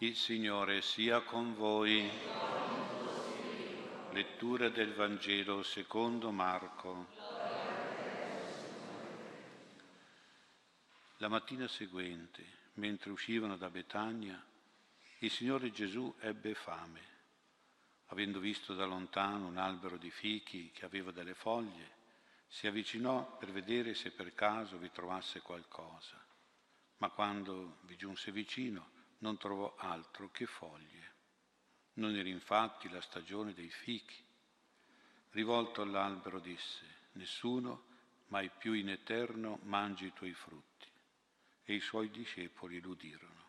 Il Signore sia con voi. Lettura del Vangelo secondo Marco. La mattina seguente, mentre uscivano da Betania, il Signore Gesù ebbe fame. Avendo visto da lontano un albero di fichi che aveva delle foglie, si avvicinò per vedere se per caso vi trovasse qualcosa, ma quando vi giunse vicino non trovò altro che foglie. Non era infatti la stagione dei fichi. Rivolto all'albero disse, nessuno mai più in eterno mangi i tuoi frutti. E i suoi discepoli l'udirono.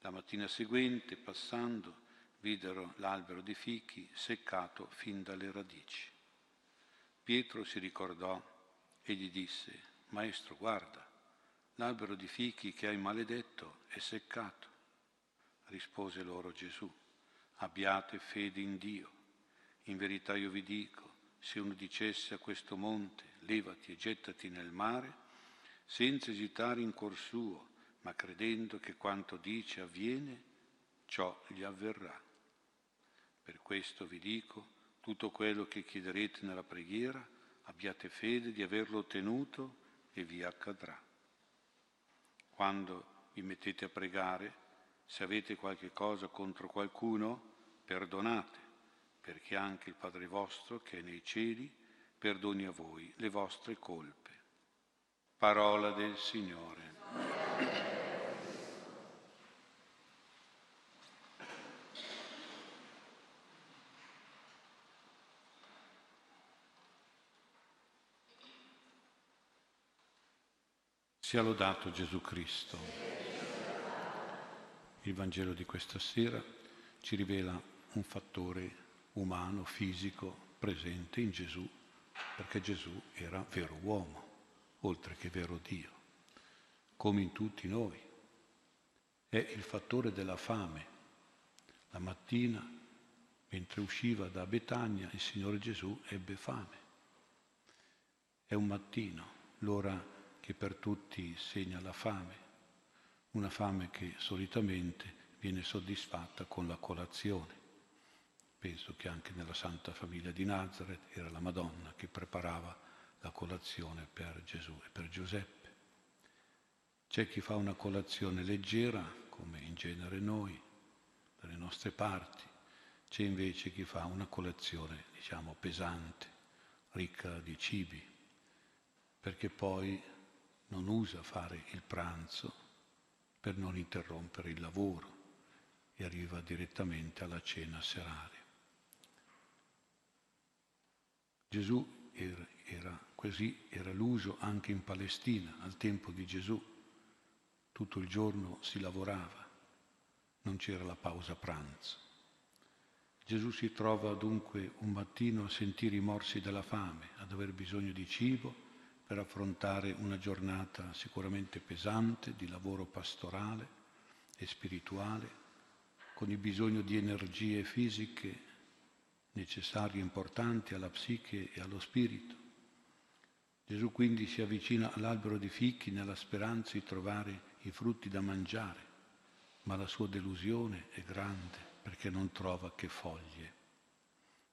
La mattina seguente, passando, videro l'albero di fichi seccato fin dalle radici. Pietro si ricordò e gli disse, Maestro, guarda, l'albero di fichi che hai maledetto è seccato. Rispose loro Gesù, abbiate fede in Dio. In verità io vi dico, se uno dicesse a questo monte, levati e gettati nel mare, senza esitare in cuor suo, ma credendo che quanto dice avviene, ciò gli avverrà. Per questo vi dico, tutto quello che chiederete nella preghiera, abbiate fede di averlo ottenuto e vi accadrà. Quando vi mettete a pregare, se avete qualche cosa contro qualcuno, perdonate, perché anche il Padre vostro che è nei cieli perdoni a voi le vostre colpe. Parola del Signore. Sia lodato Gesù Cristo. Il Vangelo di questa sera ci rivela un fattore umano, fisico, presente in Gesù, perché Gesù era vero uomo, oltre che vero Dio, come in tutti noi. È il fattore della fame. La mattina, mentre usciva da Betania, il Signore Gesù ebbe fame. È un mattino, l'ora che per tutti segna la fame, una fame che solitamente viene soddisfatta con la colazione. Penso che anche nella Santa Famiglia di Nazareth era la Madonna che preparava la colazione per Gesù e per Giuseppe. C'è chi fa una colazione leggera, come in genere noi, dalle nostre parti, c'è invece chi fa una colazione, diciamo, pesante, ricca di cibi, perché poi non usa fare il pranzo per non interrompere il lavoro e arriva direttamente alla cena serale. Gesù era, era così, era l'uso anche in Palestina, al tempo di Gesù. Tutto il giorno si lavorava, non c'era la pausa pranzo. Gesù si trova dunque un mattino a sentire i morsi della fame, ad aver bisogno di cibo per affrontare una giornata sicuramente pesante di lavoro pastorale e spirituale, con il bisogno di energie fisiche necessarie e importanti alla psiche e allo spirito. Gesù quindi si avvicina all'albero di fichi nella speranza di trovare i frutti da mangiare, ma la sua delusione è grande perché non trova che foglie.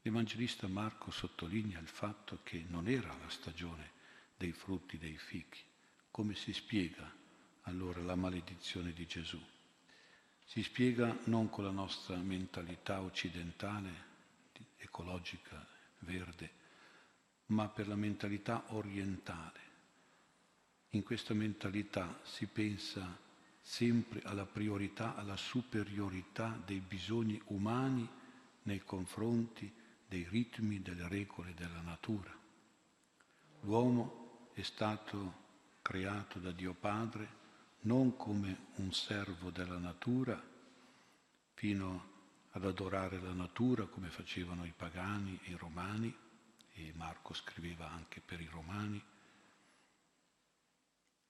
L'Evangelista Marco sottolinea il fatto che non era la stagione dei frutti dei fichi. Come si spiega allora la maledizione di Gesù? Si spiega non con la nostra mentalità occidentale, ecologica, verde, ma per la mentalità orientale. In questa mentalità si pensa sempre alla priorità, alla superiorità dei bisogni umani nei confronti dei ritmi, delle regole della natura. L'uomo è stato creato da Dio Padre non come un servo della natura, fino ad adorare la natura come facevano i pagani e i romani, e Marco scriveva anche per i romani.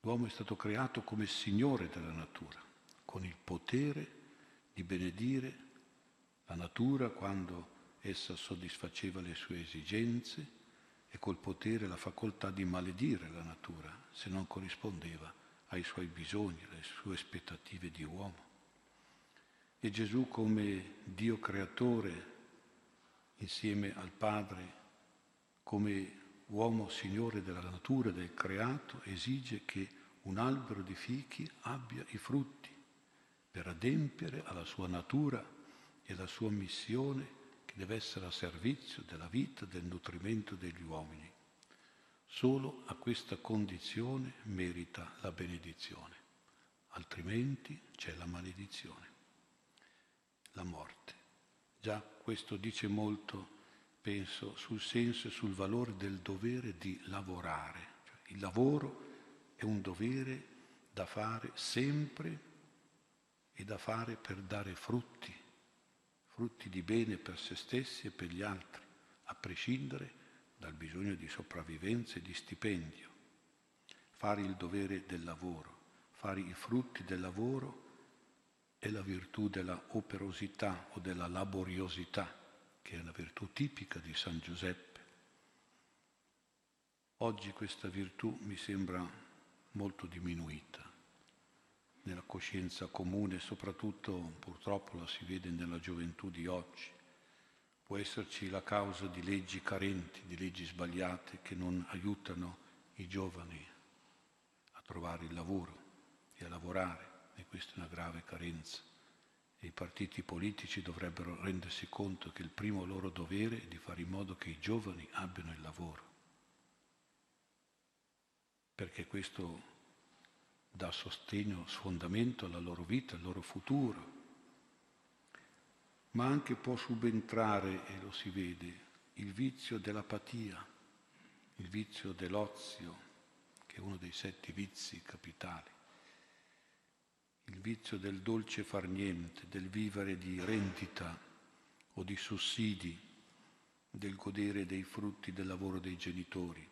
L'uomo è stato creato come Signore della natura, con il potere di benedire la natura quando essa soddisfaceva le sue esigenze e col potere la facoltà di maledire la natura se non corrispondeva ai suoi bisogni, alle sue aspettative di uomo. E Gesù come Dio creatore, insieme al Padre, come uomo signore della natura, del creato, esige che un albero di fichi abbia i frutti per adempiere alla sua natura e alla sua missione deve essere a servizio della vita, del nutrimento degli uomini. Solo a questa condizione merita la benedizione, altrimenti c'è la maledizione, la morte. Già questo dice molto, penso, sul senso e sul valore del dovere di lavorare. Cioè, il lavoro è un dovere da fare sempre e da fare per dare frutti, frutti di bene per se stessi e per gli altri, a prescindere dal bisogno di sopravvivenza e di stipendio. Fare il dovere del lavoro, fare i frutti del lavoro è la virtù della operosità o della laboriosità, che è la virtù tipica di San Giuseppe. Oggi questa virtù mi sembra molto diminuita nella coscienza comune, soprattutto purtroppo la si vede nella gioventù di oggi. Può esserci la causa di leggi carenti, di leggi sbagliate che non aiutano i giovani a trovare il lavoro e a lavorare e questa è una grave carenza. E i partiti politici dovrebbero rendersi conto che il primo loro dovere è di fare in modo che i giovani abbiano il lavoro, perché questo dà sostegno, sfondamento alla loro vita, al loro futuro, ma anche può subentrare, e lo si vede, il vizio dell'apatia, il vizio dell'ozio, che è uno dei sette vizi capitali, il vizio del dolce far niente, del vivere di rendita o di sussidi, del godere dei frutti del lavoro dei genitori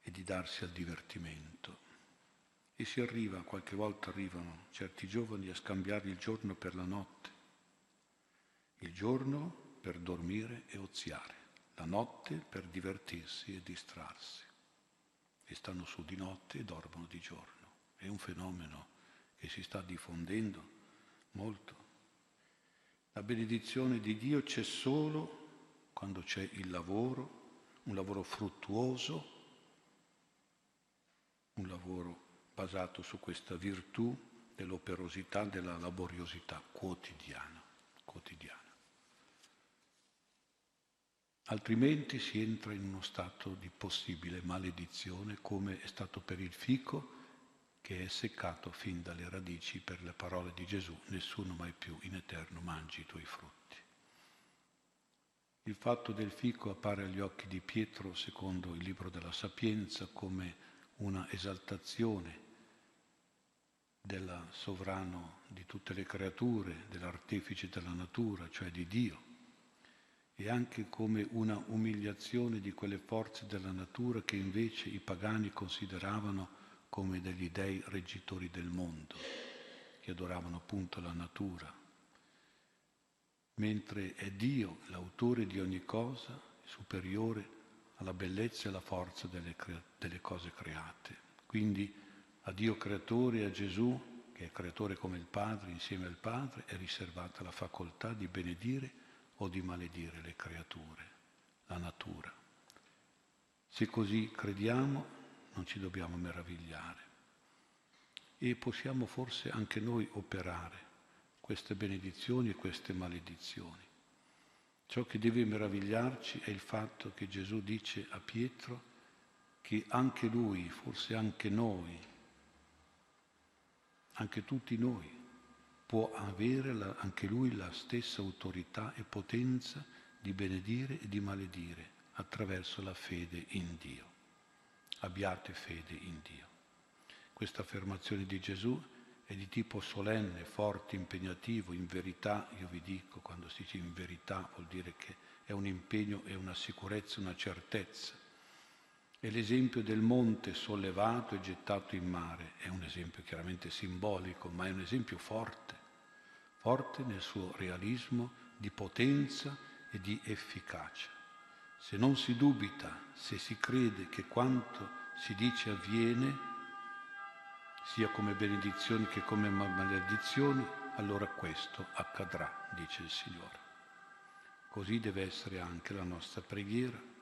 e di darsi al divertimento. E si arriva, qualche volta arrivano certi giovani a scambiare il giorno per la notte, il giorno per dormire e oziare, la notte per divertirsi e distrarsi. E stanno su di notte e dormono di giorno. È un fenomeno che si sta diffondendo molto. La benedizione di Dio c'è solo quando c'è il lavoro, un lavoro fruttuoso, un lavoro basato su questa virtù dell'operosità, della laboriosità quotidiana, quotidiana. Altrimenti si entra in uno stato di possibile maledizione come è stato per il fico che è seccato fin dalle radici per le parole di Gesù, nessuno mai più in eterno mangi i tuoi frutti. Il fatto del fico appare agli occhi di Pietro, secondo il libro della Sapienza, come una esaltazione del sovrano di tutte le creature, dell'artefice della natura, cioè di Dio, e anche come una umiliazione di quelle forze della natura che invece i pagani consideravano come degli dei reggitori del mondo, che adoravano appunto la natura, mentre è Dio l'autore di ogni cosa, superiore alla bellezza e alla forza delle, cre- delle cose create. Quindi a Dio creatore a Gesù, che è creatore come il Padre, insieme al Padre, è riservata la facoltà di benedire o di maledire le creature, la natura. Se così crediamo, non ci dobbiamo meravigliare e possiamo forse anche noi operare queste benedizioni e queste maledizioni. Ciò che deve meravigliarci è il fatto che Gesù dice a Pietro che anche lui, forse anche noi, anche tutti noi, può avere la, anche lui la stessa autorità e potenza di benedire e di maledire attraverso la fede in Dio. Abbiate fede in Dio. Questa affermazione di Gesù è di tipo solenne, forte, impegnativo, in verità, io vi dico, quando si dice in verità vuol dire che è un impegno e una sicurezza, una certezza e l'esempio del monte sollevato e gettato in mare è un esempio chiaramente simbolico, ma è un esempio forte, forte nel suo realismo di potenza e di efficacia. Se non si dubita, se si crede che quanto si dice avviene, sia come benedizioni che come maledizioni, allora questo accadrà, dice il Signore. Così deve essere anche la nostra preghiera,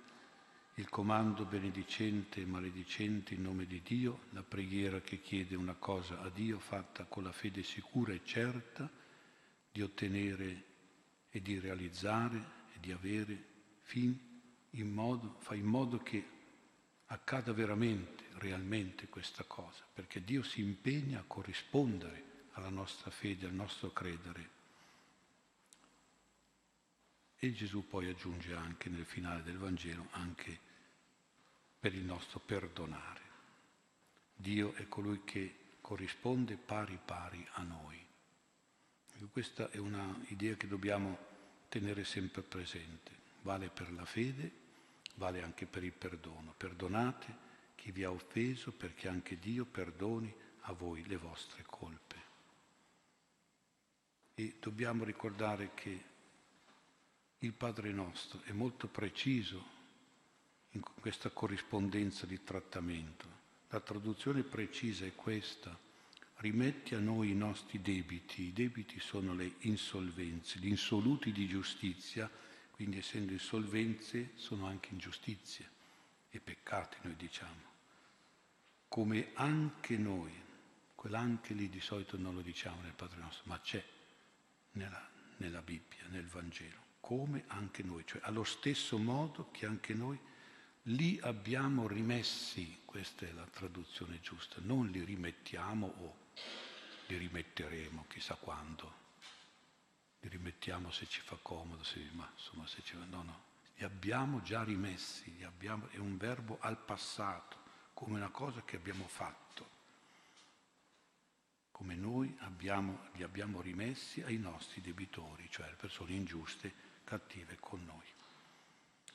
il comando benedicente e maledicente in nome di Dio, la preghiera che chiede una cosa a Dio fatta con la fede sicura e certa di ottenere e di realizzare e di avere fin in modo, fa in modo che accada veramente, realmente questa cosa, perché Dio si impegna a corrispondere alla nostra fede, al nostro credere e Gesù poi aggiunge anche nel finale del Vangelo anche per il nostro perdonare. Dio è colui che corrisponde pari pari a noi. E questa è un'idea che dobbiamo tenere sempre presente. Vale per la fede, vale anche per il perdono. Perdonate chi vi ha offeso perché anche Dio perdoni a voi le vostre colpe. E dobbiamo ricordare che il Padre nostro è molto preciso in questa corrispondenza di trattamento. La traduzione precisa è questa. Rimetti a noi i nostri debiti. I debiti sono le insolvenze, gli insoluti di giustizia, quindi essendo insolvenze sono anche ingiustizie e peccati, noi diciamo. Come anche noi, quell'anche lì di solito non lo diciamo nel Padre nostro, ma c'è nella, nella Bibbia, nel Vangelo come anche noi, cioè allo stesso modo che anche noi li abbiamo rimessi, questa è la traduzione giusta, non li rimettiamo o li rimetteremo chissà quando, li rimettiamo se ci fa comodo, se, ma insomma se ci fa, no, no, li abbiamo già rimessi, abbiamo, è un verbo al passato, come una cosa che abbiamo fatto, come noi abbiamo, li abbiamo rimessi ai nostri debitori, cioè alle persone ingiuste cattive con noi.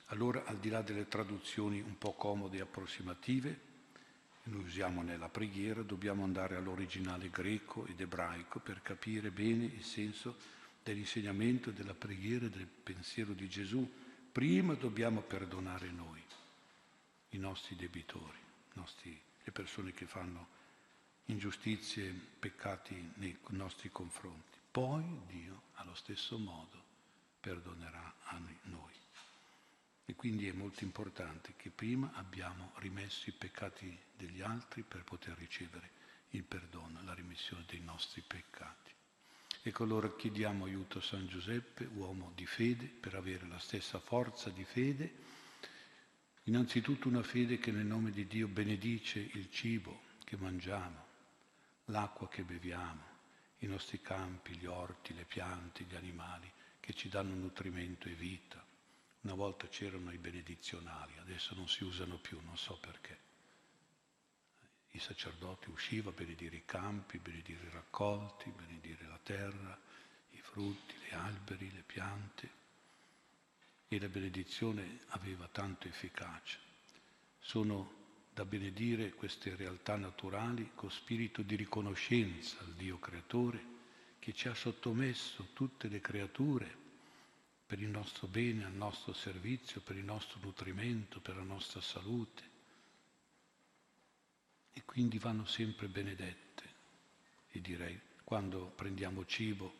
Allora, al di là delle traduzioni un po' comode e approssimative, noi usiamo nella preghiera, dobbiamo andare all'originale greco ed ebraico per capire bene il senso dell'insegnamento, della preghiera e del pensiero di Gesù. Prima dobbiamo perdonare noi, i nostri debitori, nostri, le persone che fanno ingiustizie, peccati nei nostri confronti. Poi Dio, allo stesso modo, perdonerà a noi. E quindi è molto importante che prima abbiamo rimesso i peccati degli altri per poter ricevere il perdono, la rimissione dei nostri peccati. Ecco allora chiediamo aiuto a San Giuseppe, uomo di fede, per avere la stessa forza di fede. Innanzitutto una fede che nel nome di Dio benedice il cibo che mangiamo, l'acqua che beviamo, i nostri campi, gli orti, le piante, gli animali, che ci danno nutrimento e vita. Una volta c'erano i benedizionali, adesso non si usano più, non so perché. I sacerdoti uscivano a benedire i campi, benedire i raccolti, benedire la terra, i frutti, gli alberi, le piante. E la benedizione aveva tanto efficacia. Sono da benedire queste realtà naturali con spirito di riconoscenza al Dio creatore che ci ha sottomesso tutte le creature per il nostro bene, al nostro servizio, per il nostro nutrimento, per la nostra salute. E quindi vanno sempre benedette. E direi, quando prendiamo cibo,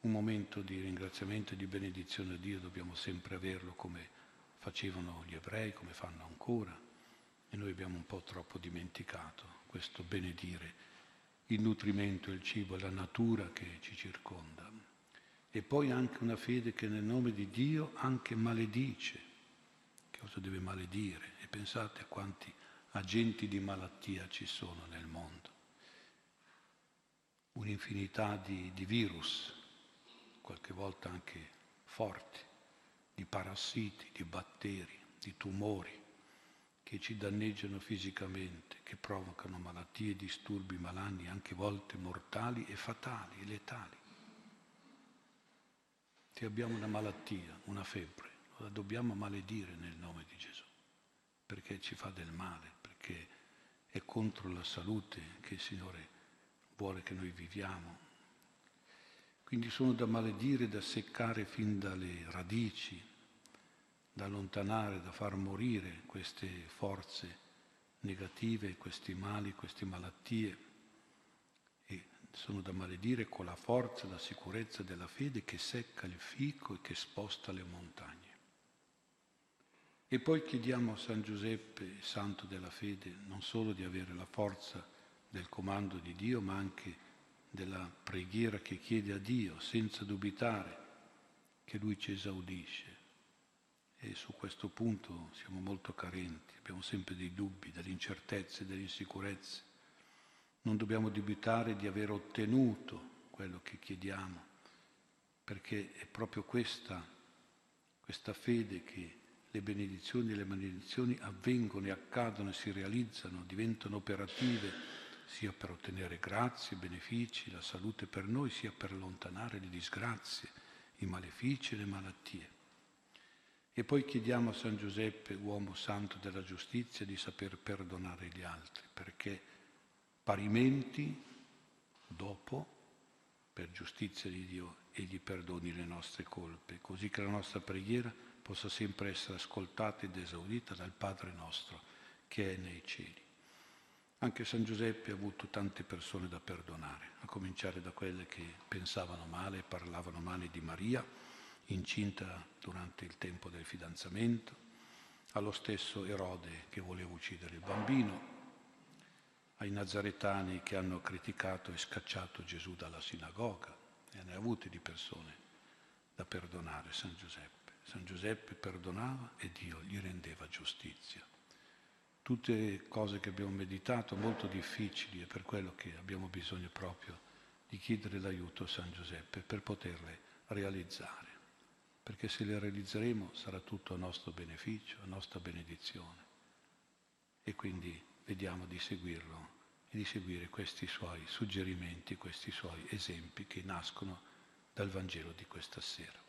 un momento di ringraziamento e di benedizione a Dio dobbiamo sempre averlo come facevano gli ebrei, come fanno ancora. E noi abbiamo un po' troppo dimenticato questo benedire il nutrimento, il cibo, la natura che ci circonda. E poi anche una fede che nel nome di Dio anche maledice. Che cosa deve maledire? E pensate a quanti agenti di malattia ci sono nel mondo. Un'infinità di, di virus, qualche volta anche forti, di parassiti, di batteri, di tumori che ci danneggiano fisicamente, che provocano malattie, disturbi malanni, anche volte mortali e fatali letali. Se abbiamo una malattia, una febbre, la dobbiamo maledire nel nome di Gesù, perché ci fa del male, perché è contro la salute che il Signore vuole che noi viviamo. Quindi sono da maledire, da seccare fin dalle radici, da allontanare, da far morire queste forze negative, questi mali, queste malattie e sono da maledire con la forza la sicurezza della fede che secca il fico e che sposta le montagne. E poi chiediamo a San Giuseppe, santo della fede, non solo di avere la forza del comando di Dio, ma anche della preghiera che chiede a Dio, senza dubitare che Lui ci esaudisce. E su questo punto siamo molto carenti, abbiamo sempre dei dubbi, delle incertezze, delle insicurezze. Non dobbiamo dubitare di aver ottenuto quello che chiediamo, perché è proprio questa, questa fede che le benedizioni e le maledizioni avvengono e accadono e si realizzano, diventano operative, sia per ottenere grazie, benefici, la salute per noi, sia per allontanare le disgrazie, i malefici e le malattie. E poi chiediamo a San Giuseppe, uomo santo della giustizia, di saper perdonare gli altri, perché parimenti, dopo, per giustizia di Dio, egli perdoni le nostre colpe, così che la nostra preghiera possa sempre essere ascoltata ed esaudita dal Padre nostro che è nei cieli. Anche San Giuseppe ha avuto tante persone da perdonare, a cominciare da quelle che pensavano male e parlavano male di Maria, incinta durante il tempo del fidanzamento, allo stesso Erode che voleva uccidere il bambino, ai nazaretani che hanno criticato e scacciato Gesù dalla sinagoga, e ne ha avute di persone da perdonare San Giuseppe. San Giuseppe perdonava e Dio gli rendeva giustizia. Tutte cose che abbiamo meditato molto difficili e per quello che abbiamo bisogno proprio di chiedere l'aiuto a San Giuseppe per poterle realizzare. Perché se le realizzeremo sarà tutto a nostro beneficio, a nostra benedizione. E quindi vediamo di seguirlo e di seguire questi suoi suggerimenti, questi suoi esempi che nascono dal Vangelo di questa sera.